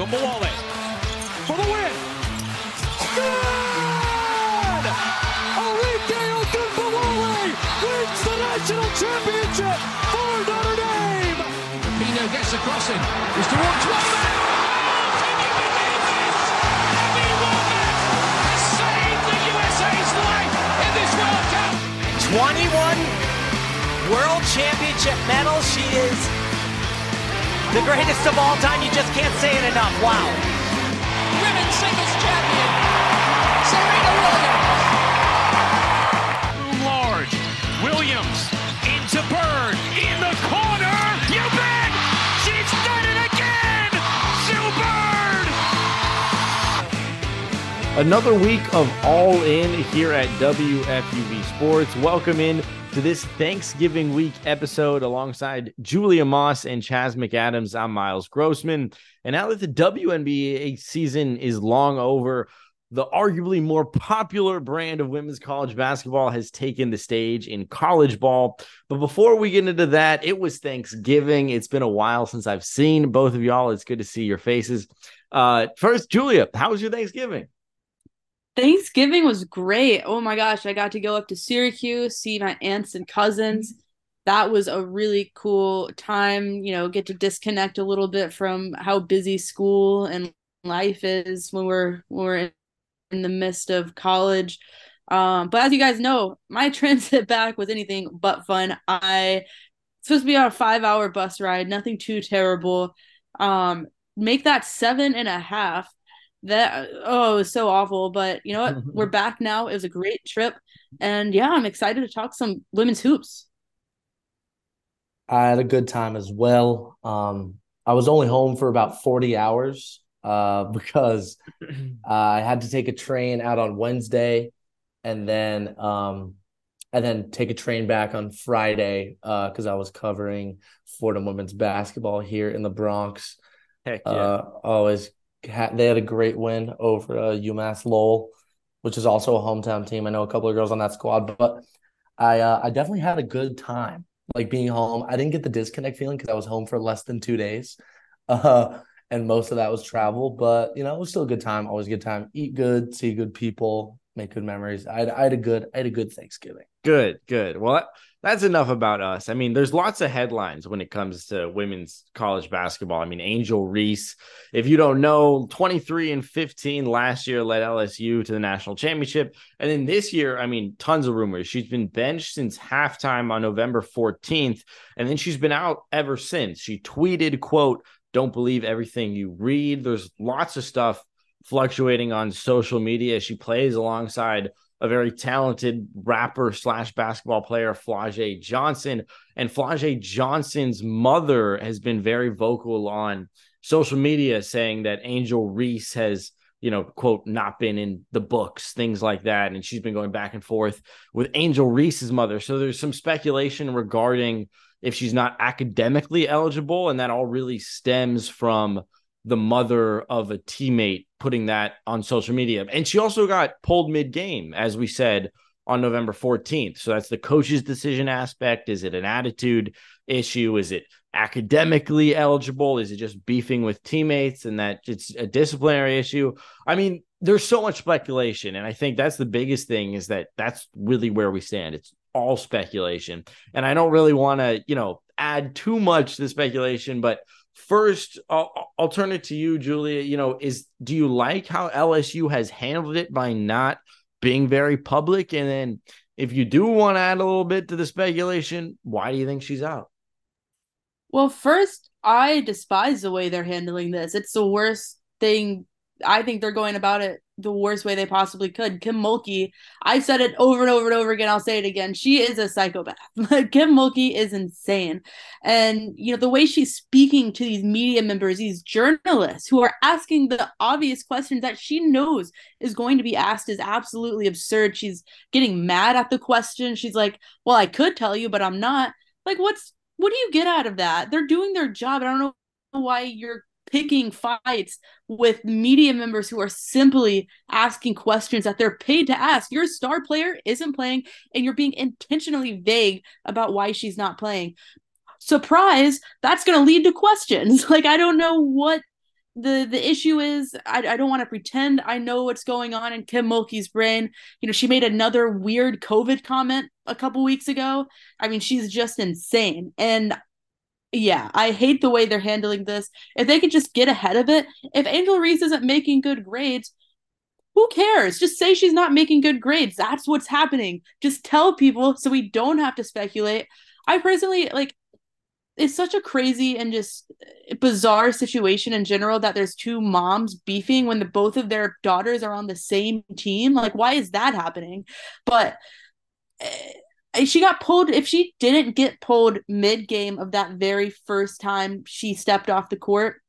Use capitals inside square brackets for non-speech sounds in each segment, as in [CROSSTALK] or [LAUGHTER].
Ogunbowale for the win. Good! Arike Ogunbowale wins the national championship for Notre Dame. Pino gets the crossing. It's towards in this World Cup. 21 World Championship medals. She is the greatest of all time. You just can't say it enough. Wow. Women's singles champion, Serena Williams. Large. Williams into Bird in the corner. You bet! She's done it again! Sue Bird! Another week of All In here at WFUV Sports. Welcome in to this Thanksgiving week episode alongside Julia Moss and Chaz McAdams. I'm Miles Grossman. And now that the WNBA season is long over, the arguably more popular brand of women's college basketball has taken the stage in college ball. But before we get into that, it was Thanksgiving. It's been a while since I've seen both of y'all. It's good to see your faces. Uh, first, Julia, how was your Thanksgiving? Thanksgiving was great. Oh my gosh, I got to go up to Syracuse, see my aunts and cousins. That was a really cool time, you know, get to disconnect a little bit from how busy school and life is when we're when we're in the midst of college. Um, but as you guys know, my [LAUGHS] transit back was anything but fun. I supposed to be on a five hour bus ride, nothing too terrible. Um, make that seven and a half that oh it was so awful but you know what [LAUGHS] we're back now it was a great trip and yeah i'm excited to talk some women's hoops I had a good time as well. Um, I was only home for about 40 hours uh, [LAUGHS] because uh, I had to take a train out on Wednesday and then um, and then take a train back on Friday uh because I was covering Fordham women's basketball here in the Bronx. Heck yeah. Uh, always they had a great win over uh, UMass Lowell, which is also a hometown team. I know a couple of girls on that squad, but I uh, I definitely had a good time like being home. I didn't get the disconnect feeling because I was home for less than two days. [LAUGHS] Uh, and most of that was travel, but you know, it was still a good time. Always a good time. Eat good, see good people, make good memories. I had, I had a good, I had a good Thanksgiving. Good, good. Well, that, that's enough about us. I mean, there's lots of headlines when it comes to women's college basketball. I mean, Angel Reese, if you don't know, 23 and 15 last year led LSU to the national championship. And then this year, I mean, tons of rumors. She's been benched since halftime on November 14th, and then she's been out ever since. She tweeted, quote, don't believe everything you read. There's lots of stuff fluctuating on social media. She plays alongside a very talented rapper slash basketball player, Flau'jae Johnson. And Flau'jae Johnson's mother has been very vocal on social media saying that Angel Reese has, you know, quote, not been in the books, things like that. And she's been going back and forth with Angel Reese's mother. So there's some speculation regarding if she's not academically eligible. And that all really stems from the mother of a teammate putting that on social media. And she also got pulled mid game, as we said on November 14th. So that's the coach's decision aspect. Is it an attitude issue? Is it academically eligible? Is it just beefing with teammates and that it's a disciplinary issue? I mean, there's so much speculation. And I think that's the biggest thing is that that's really where we stand. It's all speculation. And I don't really want to, you know, add too much to the speculation, but first I'll, I'll turn it to you julia. You know is do you like how lsu has handled it by not being very public? And then if you do want to add a little bit to the speculation why do you think she's out? Well first i despise the way they're handling this. It's the worst thing i think they're going about it the worst way they possibly could. Kim Mulkey, I've said it over and over and over again. I'll say it again. She is a psychopath. [LAUGHS] Kim Mulkey is insane. And, you know, the way she's speaking to these media members, these journalists who are asking the obvious questions that she knows is going to be asked is absolutely absurd. She's getting mad at the question. She's like, well, I could tell you, but I'm not. Like, what's, what do you get out of that? They're doing their job. I don't know why you're picking fights with media members who are simply asking questions that they're paid to ask. Your star player isn't playing, and you're being intentionally vague about why she's not playing. Surprise, that's going to lead to questions. [LAUGHS] Like, I don't know what the the issue is I, I don't want to pretend I know what's going on in Kim Mulkey's brain. You know, she made another weird COVID comment a couple weeks ago. I mean, she's just insane. And yeah, I hate the way they're handling this. If they could just get ahead of it, if Angel Reese isn't making good grades, who cares? Just say she's not making good grades. That's what's happening. Just tell people so we don't have to speculate. I personally like it's such a crazy and just bizarre situation in general that there's two moms beefing when the both of their daughters are on the same team. Like why is that happening? But uh, she got pulled if she didn't get pulled mid game of that very first time she stepped off the court,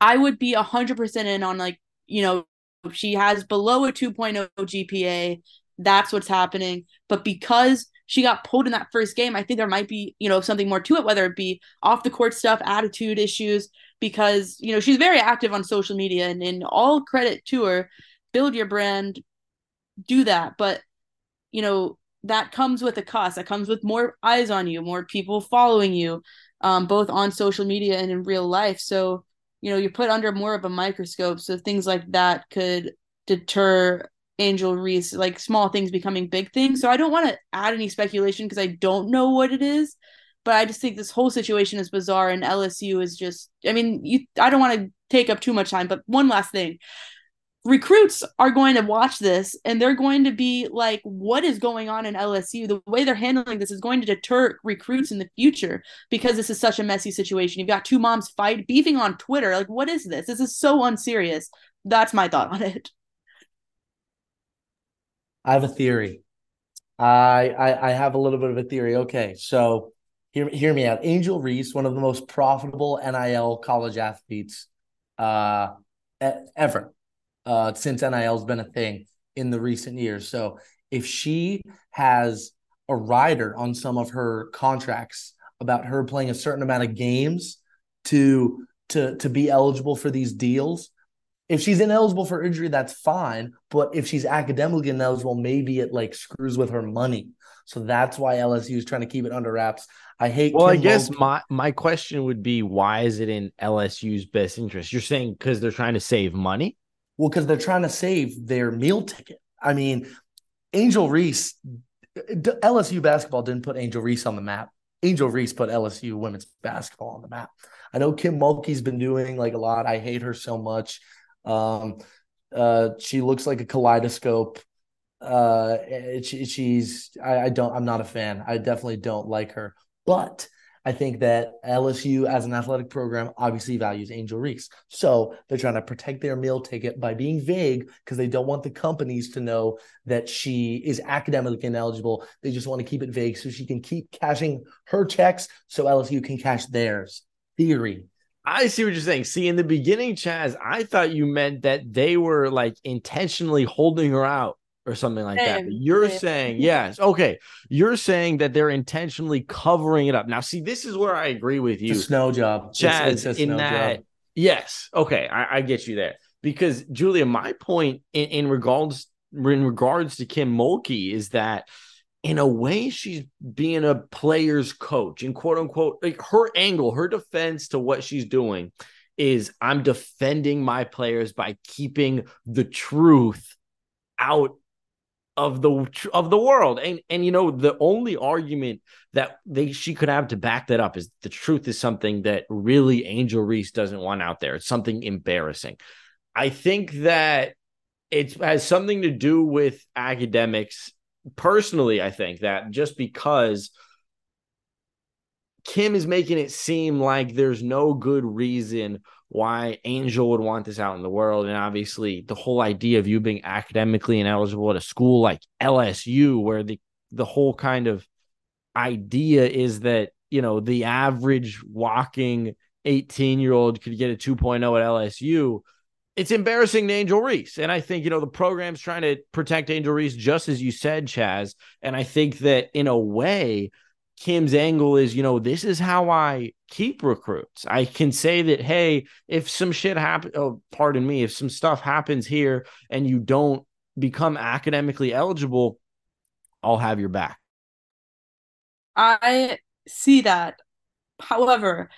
I would be 100% in on like, you know, she has below a 2.0 GPA. That's what's happening. But because she got pulled in that first game, I think there might be, you know, something more to it, whether it be off the court stuff, attitude issues, because, you know, she's very active on social media and in all credit to her, build your brand, do that. But, you know, that comes with a cost. That comes with more eyes on you, more people following you, um, both on social media and in real life. So, you know, you're put under more of a microscope. So things like that could deter Angel Reese, like small things becoming big things. So I don't want to add any speculation because I don't know what it is. But I just think this whole situation is bizarre and LSU is just I mean, you I don't want to take up too much time, but one last thing. Recruits are going to watch this and they're going to be like, what is going on in LSU? The way they're handling this is going to deter recruits in the future because this is such a messy situation. You've got two moms fight beefing on Twitter. Like, what is this? This is so unserious. That's my thought on it. I have a theory. I, I I have a little bit of a theory. Okay, so hear hear me out. Angel Reese, one of the most profitable NIL college athletes uh ever uh since NIL's been a thing in the recent years. So if she has a rider on some of her contracts about her playing a certain amount of games to to to be eligible for these deals, if she's ineligible for injury, that's fine. But if she's academically ineligible, maybe it like screws with her money. So that's why LSU is trying to keep it under wraps. I hate. Well, Kim I guess my my question would be, why is it in LSU's best interest? You're saying because they're trying to save money. Well, because they're trying to save their meal ticket. I mean, Angel Reese, LSU basketball didn't put Angel Reese on the map. Angel Reese put LSU women's basketball on the map. I know Kim Mulkey's been doing like a lot. I hate her so much. Um, uh, she looks like a kaleidoscope. Uh, she, she's I, I don't I'm not a fan. I definitely don't like her, but I think that LSU as an athletic program obviously values Angel Reese. So they're trying to protect their meal ticket by being vague because they don't want the companies to know that she is academically ineligible. They just want to keep it vague so she can keep cashing her checks so LSU can cash theirs. Theory. I see what you're saying. See, in the beginning, Chaz, I thought you meant that they were like intentionally holding her out or something like that. But you're saying, [LAUGHS] yes, okay. You're saying that they're intentionally covering it up. Now, see, this is where I agree with you. snow job. Chaz, it's, it's in that, job. yes, okay, I, I, get you there. Because Julia, my point in, in regards in regards to Kim Mulkey is that in a way she's being a player's coach and quote unquote like her angle her defense to what she's doing is i'm defending my players by keeping the truth out of the of the world. And and you know the only argument that they she could have to back that up is the truth is something that really angel reese doesn't want out there. It's something embarrassing. I think that it has something to do with academics personally, I think that just because Kim is making it seem like there's no good reason why Angel would want this out in the world. And obviously, the whole idea of you being academically ineligible at a school like LSU, where the the whole kind of idea is that you know the average walking 18 year old could get a 2.0 at LSU it's embarrassing to Angel Reese. And I think, you know, the program's trying to protect Angel Reese, just as you said, Chaz. And I think that in a way, Kim's angle is, you know, this is how I keep recruits. I can say that, hey, if some shit happens, oh, pardon me, if some stuff happens here and you don't become academically eligible, I'll have your back. I see that. However,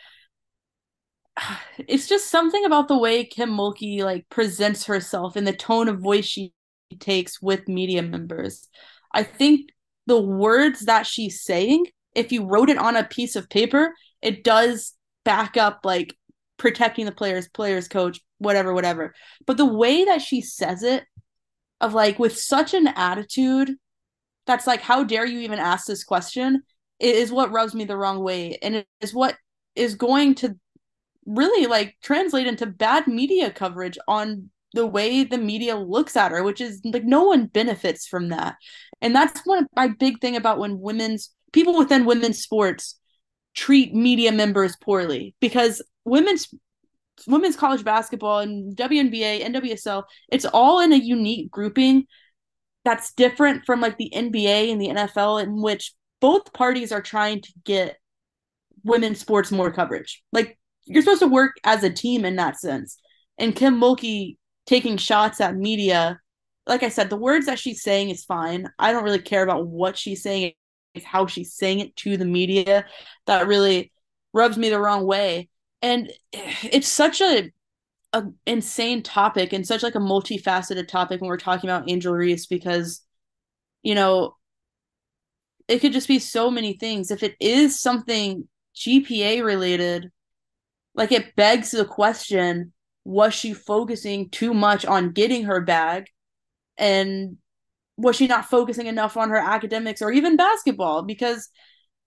[SIGHS] it's just something about the way Kim Mulkey like presents herself and the tone of voice she takes with media members. I think the words that she's saying, if you wrote it on a piece of paper, it does back up like protecting the players, players coach, whatever, whatever. But the way that she says it, of like with such an attitude, that's like, how dare you even ask this question? Is what rubs me the wrong way, and it is what is going to really like translate into bad media coverage on the way the media looks at her, which is like no one benefits from that. And that's one of my big thing about when women's people within women's sports treat media members poorly because women's women's college basketball and WNBA, NWSL, it's all in a unique grouping that's different from like the NBA and the NFL in which both parties are trying to get women's sports more coverage. Like you're supposed to work as a team in that sense. And Kim Mulkey taking shots at media, like I said, the words that she's saying is fine. I don't really care about what she's saying, how she's saying it to the media that really rubs me the wrong way. And it's such a a insane topic and such like a multifaceted topic when we're talking about Angel Reese because you know it could just be so many things. If it is something GPA related like it begs the question was she focusing too much on getting her bag? And was she not focusing enough on her academics or even basketball because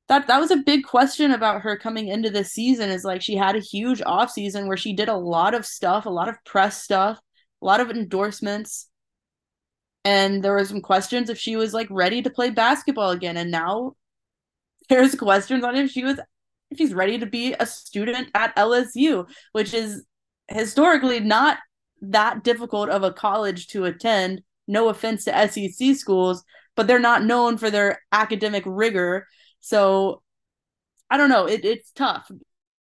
that that was a big question about her coming into this season is like she had a huge off season where she did a lot of stuff, a lot of press stuff, a lot of endorsements. And there were some questions if she was like ready to play basketball again. And now there's questions on if she was if she's ready to be a student at LSU, which is historically not that difficult of a college to attend. No offense to SEC schools, but they're not known for their academic rigor so I don't know. It, it's tough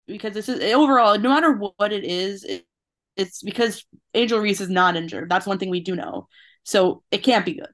because this is overall, no matter what it is, it, it's because Angel Reese is not injured. That's one thing we do know. So it can't be good.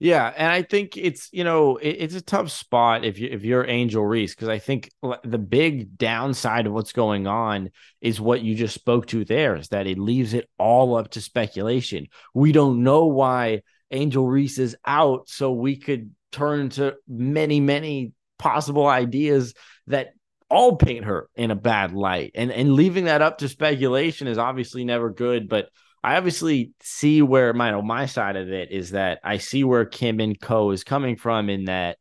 Yeah, and I think it's you know it, it's a tough spot if you if you're Angel Reese because I think the big downside of what's going on is what you just spoke to there is that it leaves it all up to speculation. We don't know why Angel Reese is out, so we could turn to many, many possible ideas that all paint her in a bad light. And and leaving that up to speculation is obviously never good. But I obviously see where my my side of it is that I see where Kim and Co is coming from in that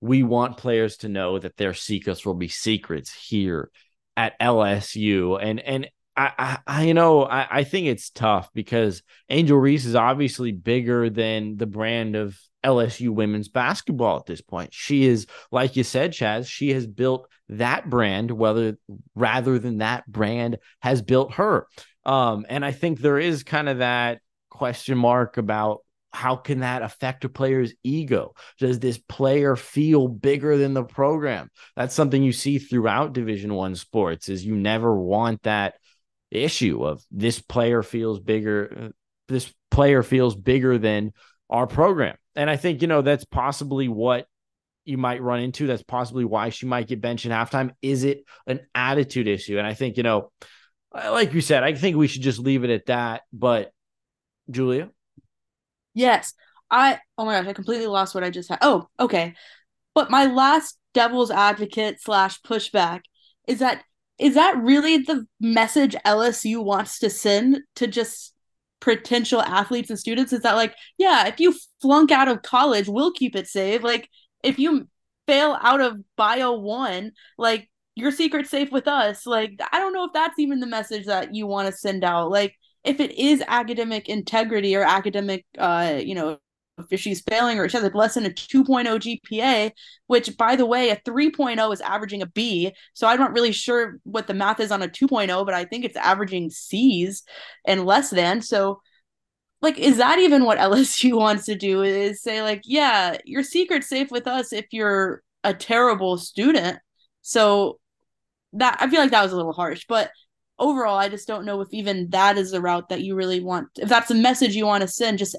we want players to know that their secrets will be secrets here at LSU. And and I, I, you know I, I think it's tough because Angel Reese is obviously bigger than the brand of LSU women's basketball at this point. She is, like you said, Chaz, she has built that brand, whether rather than that brand has built her. Um, and I think there is kind of that question mark about how can that affect a player's ego? Does this player feel bigger than the program? That's something you see throughout Division One sports. Is you never want that issue of this player feels bigger. This player feels bigger than our program. And I think, you know, that's possibly what you might run into. That's possibly why she might get benched in halftime. Is it an attitude issue? And I think, you know, like you said, I think we should just leave it at that. But Julia? Yes. I, oh my gosh, I completely lost what I just had. Oh, okay. But my last devil's advocate slash pushback is that is that really the message LSU wants to send to just potential athletes and students is that like yeah if you flunk out of college we'll keep it safe like if you fail out of bio one like your secret safe with us like i don't know if that's even the message that you want to send out like if it is academic integrity or academic uh you know if she's failing or she has less than a 2.0 GPA, which by the way, a 3.0 is averaging a B. So I'm not really sure what the math is on a 2.0, but I think it's averaging C's and less than. So like is that even what [LAUGHS] LSU wants to do is say like, yeah, your secret's safe with us if you're a terrible student. So that I feel like that was a little harsh, but overall I just don't know if even that is the route that you really want if that's the message you want to send just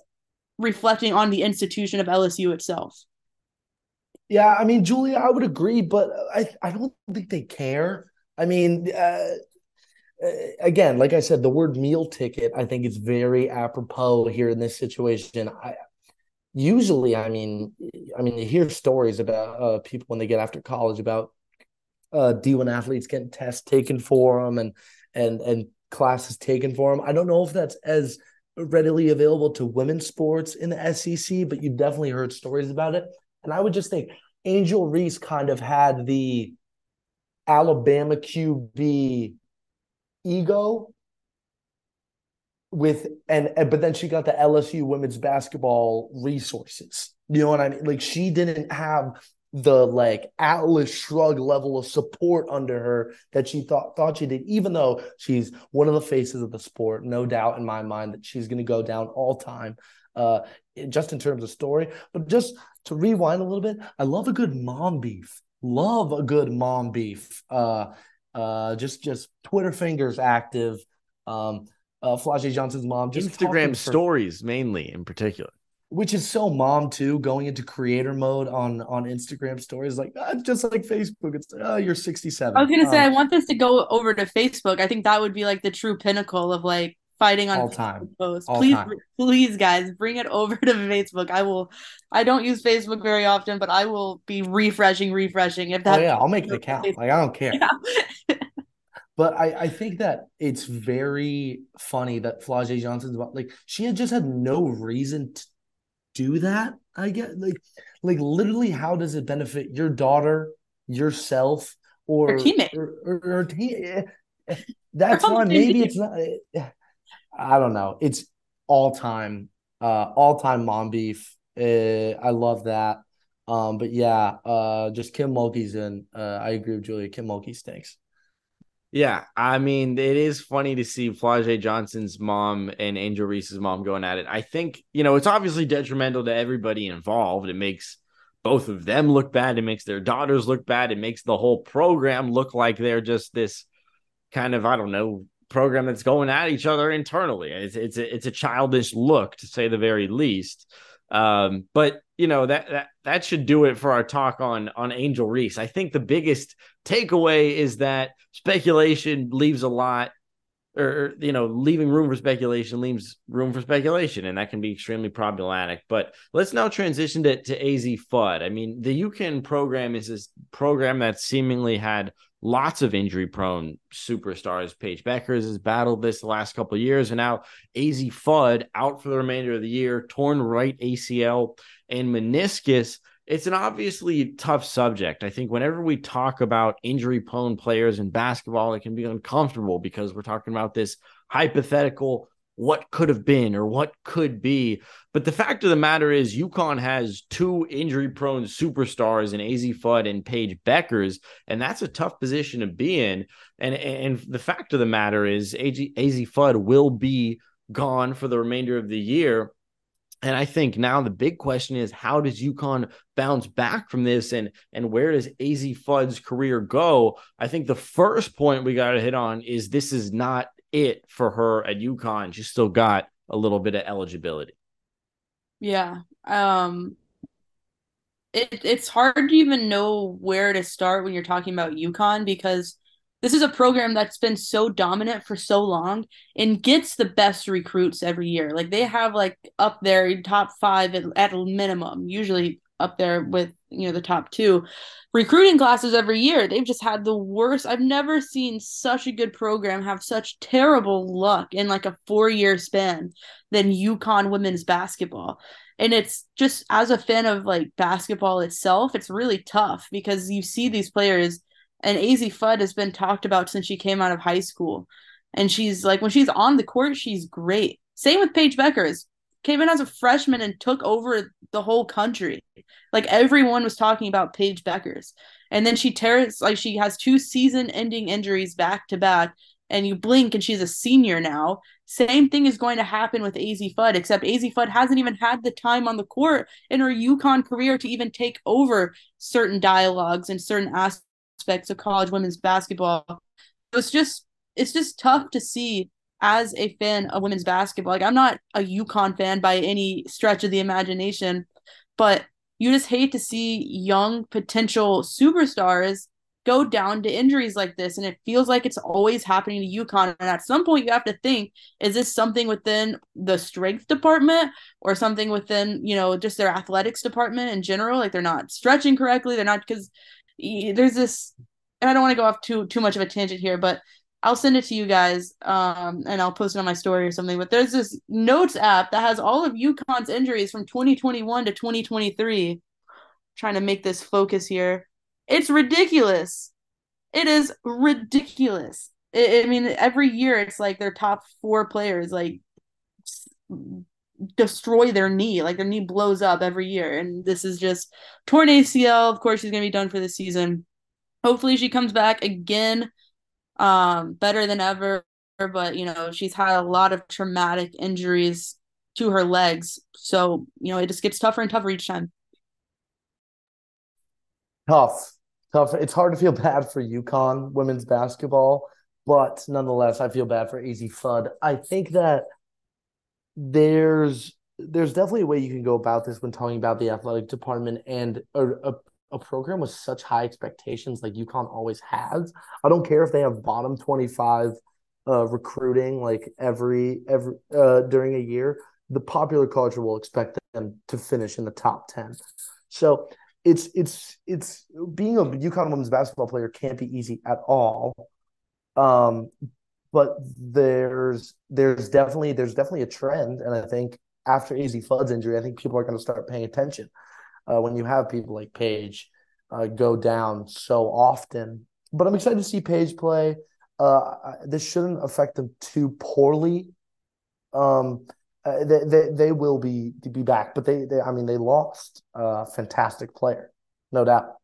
reflecting on the institution of LSU itself. Yeah, I mean, Julia, I would agree, but I I don't think they care. I mean, uh, again, like I said, the word meal ticket, I think is very apropos here in this situation. I usually, I mean, I mean, you hear stories about uh, people when they get after college about uh, D1 athletes getting tests taken for them and and and classes taken for them. I don't know if that's as readily available to women's sports in the SEC, but you've definitely heard stories about it. And I would just think Angel Reese kind of had the Alabama QB ego with and, and but then she got the LSU women's basketball resources. You know what I mean? Like she didn't have the like Atlas shrug level of support under her that she thought thought she did, even though she's one of the faces of the sport. No doubt in my mind that she's going to go down all time, uh, just in terms of story. But just to rewind a little bit, I love a good mom beef. Love a good mom beef. Uh, uh, just just Twitter fingers active. Um, uh, Flau'jae Johnson's mom just Instagram stories mainly in particular which is so mom too going into creator mode on on instagram stories like uh, just like facebook it's oh you're 67 i was gonna um, say i want this to go over to facebook i think that would be like the true pinnacle of like fighting on all time posts all please time. please guys bring it over to facebook i will i don't use facebook very often but i will be refreshing refreshing if that oh yeah i'll make an account like i don't care yeah. [LAUGHS] But I, I think that it's very funny that Flau'jae Johnson's like she had just had no reason to do that i get like like literally how does it benefit your daughter yourself or teammate. or, or, or te- that's fine. maybe it's not i don't know. It's all time uh all time mom beef uh, i love that. Um but yeah uh just kim mulkey's in uh i agree with julia kim mulkey stinks yeah, I mean, it is funny to see Flau'jae Johnson's mom and Angel Reese's mom going at it. I think, you know, it's obviously detrimental to everybody involved. It makes both of them look bad. It makes their daughters look bad. It makes the whole program look like they're just this kind of, I don't know, program that's going at each other internally. It's it's a, it's a childish look to say the very least. Um, but you know that that that should do it for our talk on on Angel Reese. I think the biggest takeaway is that speculation leaves a lot or you know leaving room for speculation leaves room for speculation and that can be extremely problematic but let's now transition to, to Azzi Fudd i mean the UConn program is this program that seemingly had lots of injury prone superstars paige Bueckers has battled this the last couple years and now Azzi Fudd out for the remainder of the year torn right acl and meniscus it's an obviously tough subject. I think whenever we talk about injury prone players in basketball, it can be uncomfortable because we're talking about this hypothetical what could have been or what could be. But the fact of the matter is, UConn has two injury prone superstars in Azzi Fudd and Paige Bueckers, and that's a tough position to be in. And, and the fact of the matter is, Azzi, Azzi Fudd will be gone for the remainder of the year. And I think now the big question is how does UConn bounce back from this and and where does Azzi Fudd's career go? I think the first point we got to hit on is this is not it for her at UConn. She still got a little bit of eligibility. Yeah. Um it, it's hard to even know where to start when you're talking about UConn because this is a program that's been so dominant for so long and gets the best recruits every year. Like they have like up there top five at, at a minimum, usually up there with you know the top two recruiting classes every year. They've just had the worst. I've never seen such a good program have such terrible luck in like a four year span than UConn women's basketball. And it's just as a fan of like basketball itself, it's really tough because you see these players and Azzi Fudd has been talked about since she came out of high school. And she's like, when she's on the court, she's great. Same with Paige Bueckers. Came in as a freshman and took over the whole country. Like everyone was talking about Paige Bueckers. And then she tears, like, she has two season ending injuries back to back. And you blink and she's a senior now. Same thing is going to happen with Azzi Fudd, except Azzi Fudd hasn't even had the time on the court in her UConn career to even take over certain dialogues and certain aspects of college women's basketball. It's just it's just tough to see as a fan of women's basketball. Like I'm not a UConn fan by any stretch of the imagination, but you just hate to see young potential superstars go down to injuries like this and it feels like it's always happening to UConn and at some point you have to think is this something within the strength department or something within you know just their athletics department in general like they're not stretching correctly they're not because there's this and I don't want to go off too too much of a tangent here but I'll send it to you guys um, and I'll post it on my story or something but there's this notes app that has all of UConn's injuries from 2021 to 2023 trying to make this focus here it's ridiculous. It is ridiculous. I mean, every year it's like their top four players like destroy their knee. Like their knee blows up every year. And this is just torn ACL. Of course, she's going to be done for the season. Hopefully, she comes back again um, better than ever. But, you know, she's had a lot of traumatic injuries to her legs. So, you know, it just gets tougher and tougher each time. Tough tough. It's hard to feel [LAUGHS] bad for UConn women's basketball, but nonetheless, I feel bad for Azzi Fudd. I think that there's there's definitely a way you can go about this when talking about the athletic department and a, a, a program with such high expectations like UConn always has. I don't care if they have bottom 25 uh, recruiting like every every uh, during a year. The popular culture will expect them to finish in the top 10. So it's it's it's being a UConn women's basketball player can't be easy at all. Um, but there's there's definitely there's definitely a trend, and I think after Azzi Fudd's injury, I think people are going to start paying attention uh, when you have people like Paige uh, go down so often. But I'm excited to see Paige play. Uh, this shouldn't affect them too poorly. Um, uh, they, they they will be be back, but they, they I mean they lost a fantastic player, no doubt.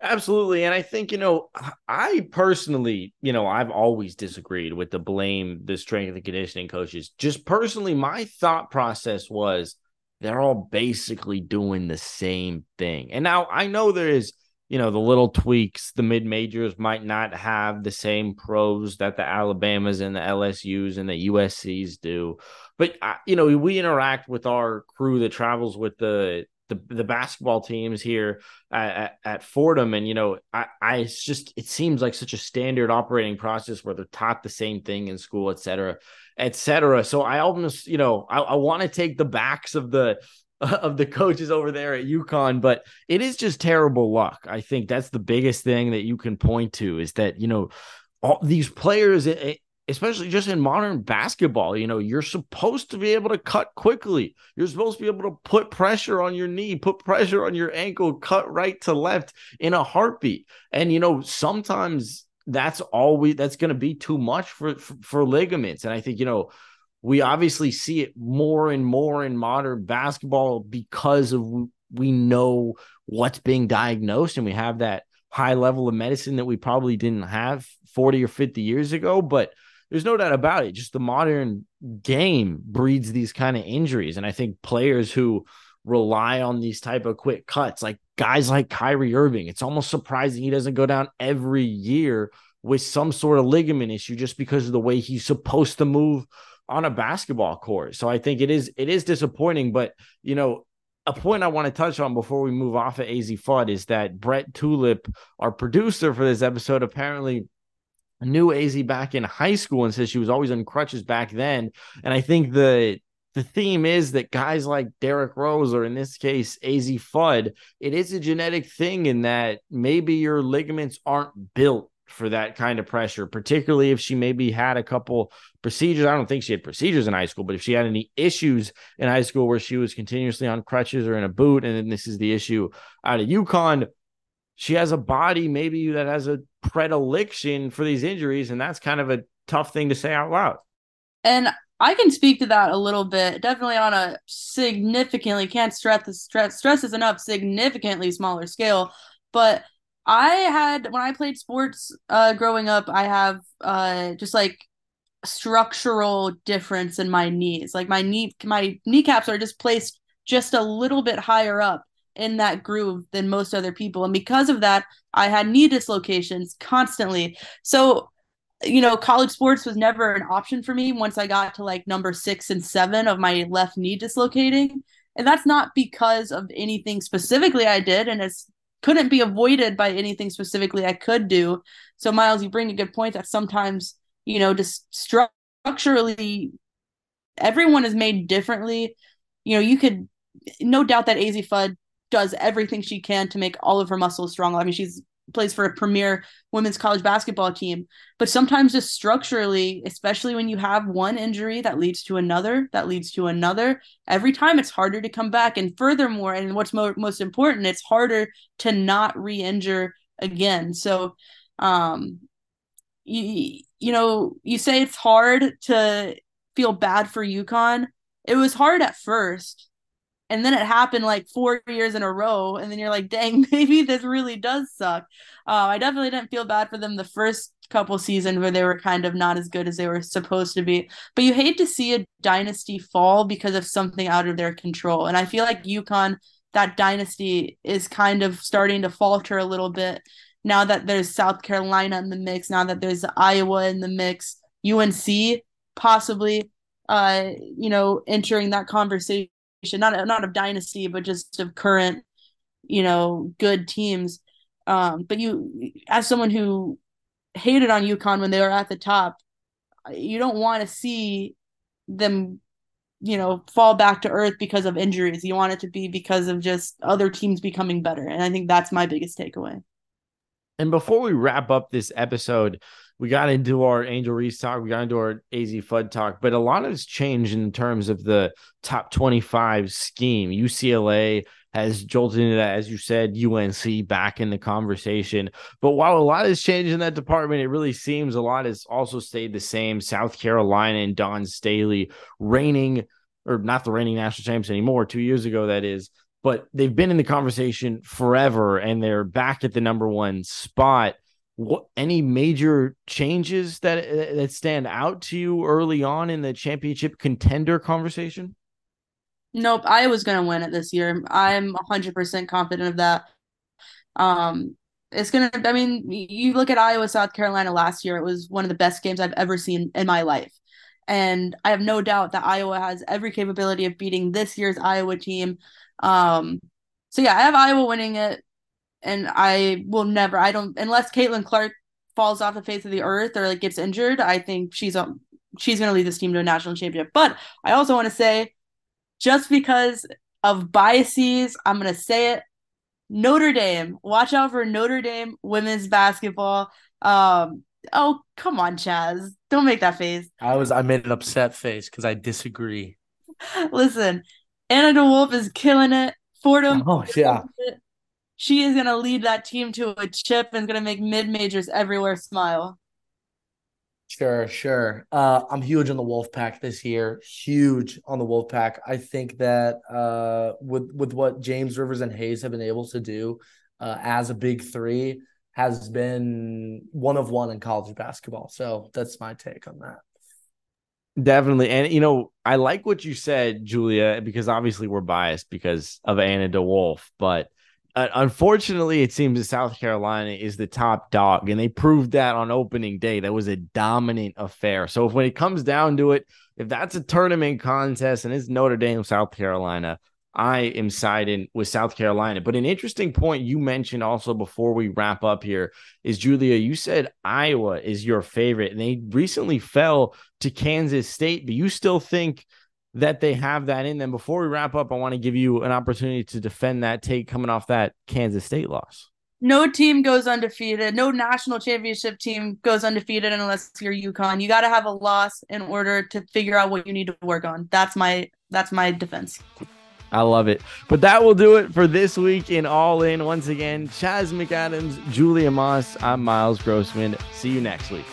Absolutely. And I think, you know, I personally, you know, I've always disagreed with the blame the strength and conditioning coaches. Just personally, my thought process was they're all basically doing the same thing. And now I know there is you know the little tweaks the mid majors might not have the same pros that the alabamas and the lsus and the uscs do but uh, you know we interact with our crew that travels with the the, the basketball teams here at, at, fordham and you know I, I it's just it seems like such a standard operating process where they're taught the same thing in school et cetera et cetera so i almost you know i, I want to take the backs of the [LAUGHS] of the coaches over there at UConn, but it is just terrible luck. I think that's the biggest thing that you can point to is that, you know, all these players, eh, eh, especially just in modern basketball, you know, you're supposed to be able to cut quickly. You're supposed to be able to put pressure on your knee, put pressure on your ankle, cut right to left in a heartbeat. And, you know, sometimes that's all we that's going to be too much for, for, for ligaments. And I think, you know, we obviously see it more and more in modern basketball because of we know what's being diagnosed and we have that high level of medicine that we probably didn't have 40 or 50 years ago but there's no doubt about it. Just the modern game breeds these kind of injuries. And i think players who rely on these type of quick cuts like guys like Kyrie Irving it's almost surprising he doesn't go down every year with some sort of ligament issue just because of the way he's supposed to move on a basketball court. So I think it is it is disappointing, but you know, a point I want to touch on before we move off of Azzi Fudd is that Brett Tulip, our producer for this episode, apparently knew Azzi back in high school and says she was always on crutches back then. And I think the the theme is that guys like Derrick Rose, or in this case, Azzi Fudd, it is a genetic thing in that maybe your ligaments aren't built for that kind of pressure, particularly if she maybe had a couple procedures. I don't think she had procedures in high school, but if she had any issues in high school where she was continuously on crutches or in a boot, and then this is the issue out of UConn, she has a body maybe that has a predilection for these injuries, and that's kind of a tough thing to say out loud. And I can speak to that a little bit, definitely on a significantly can't stress the stress stress is enough significantly smaller scale, but I had when I played sports uh growing up, I have uh just like structural difference in my knees. Like my knee my kneecaps are just placed just a little bit higher up in that groove than most other people. And because of that, I had knee dislocations constantly. So, you know, college sports was never an option for me once I got to like number six and seven of my left knee dislocating. And that's not because of anything specifically I did. And it's couldn't be avoided by anything specifically I could do. So Miles, you bring a good point that sometimes, you know, just structurally everyone is made differently. You know, you could no doubt that Azzi Fudd does everything she can to make all of her muscles strong. I mean, she's plays for a premier women's college basketball team. But sometimes just structurally, especially when you have one injury that leads to another, that leads to another, every time it's harder to come back. And furthermore, and what's mo- most important, it's harder to not re-injure again. So, um, you you know, you say it's hard to feel bad for UConn. It was hard at first and then it happened like four years in a row and then you're like dang [LAUGHS] maybe this really does suck. Uh, i definitely didn't feel bad for them the first couple seasons where they were kind of not as good as they were supposed to be. But you hate to see a dynasty fall because of something out of their control and i feel like UConn that dynasty is kind of starting to falter a little bit now that there's south carolina in the mix now that there's iowa in the mix unc possibly uh you know entering that conversation not not of dynasty, but just of current, you know, good teams. Um, but you, as someone who hated on UConn when they were at the top, you don't want to see them, you know, fall back to earth because of injuries. You want it to be because of just other teams becoming better, and I think that's my biggest takeaway. And before we wrap up this episode, we got into our Angel Reese talk, we got into our Azzi Fudd talk, but a lot has changed in terms of the top 25 scheme. UCLA has jolted into that, as you said, UNC back in the conversation. But while a lot has changed in that department, it really seems a lot has also stayed the same. South Carolina and Dawn Staley reigning, or not the reigning national champs anymore, two years ago, that is. But they've been in the conversation forever and they're back at the number one spot what any major changes that that stand out to you early on in the championship contender conversation? Nope, I was going to win it this year. I'm 100% confident of that. Um it's going to I mean, you look at Iowa South Carolina last year, it was one of the best games I've ever seen in my life. And I have no doubt that Iowa has every capability of beating this year's Iowa team. Um so yeah, I have Iowa winning it and I will never. I don't unless Caitlin Clark falls off the face of the earth or like gets injured. I think she's a she's going to lead this team to a national championship. But I also want to say, just because of biases, I'm going to say it. Notre Dame, watch out for Notre Dame women's basketball. Um, oh come on, Chaz, don't make that face. I was I made an upset face because I disagree. [LAUGHS] Listen, Anna DeWolfe is killing it. Fordham, oh yeah, she is going to lead that team to a chip and going to make mid majors everywhere smile. Sure, sure. Uh, I'm huge on the Wolfpack this year. Huge on the Wolfpack. I think that uh, with with what James Rivers and Hayes have been able to do uh, as a big three has been one of one in college basketball. So that's my take on that. Definitely. And, you know, I like what you said, Julia, because obviously we're biased because of Anna DeWolfe, but uh, unfortunately, it seems that South Carolina is the top dog, and they proved that on opening day. That was a dominant affair. So if when it comes down to it, if that's a tournament contest and it's Notre Dame, South Carolina, I am siding with South Carolina. But an interesting point you mentioned also before we wrap up here is Julia, you said Iowa is your favorite, and they recently fell to Kansas State, but you still think that they have that in them. Before we wrap up, I want to give you an opportunity to defend that take coming off that Kansas State loss. No team goes undefeated. No national championship team goes undefeated unless you're UConn. You got to have a loss in order to figure out what you need to work on. That's my that's my defense. I love it. But that will do it for this week in All In. Once again, Chaz McAdams, Julia Moss, I'm Miles Grossman. See you next week.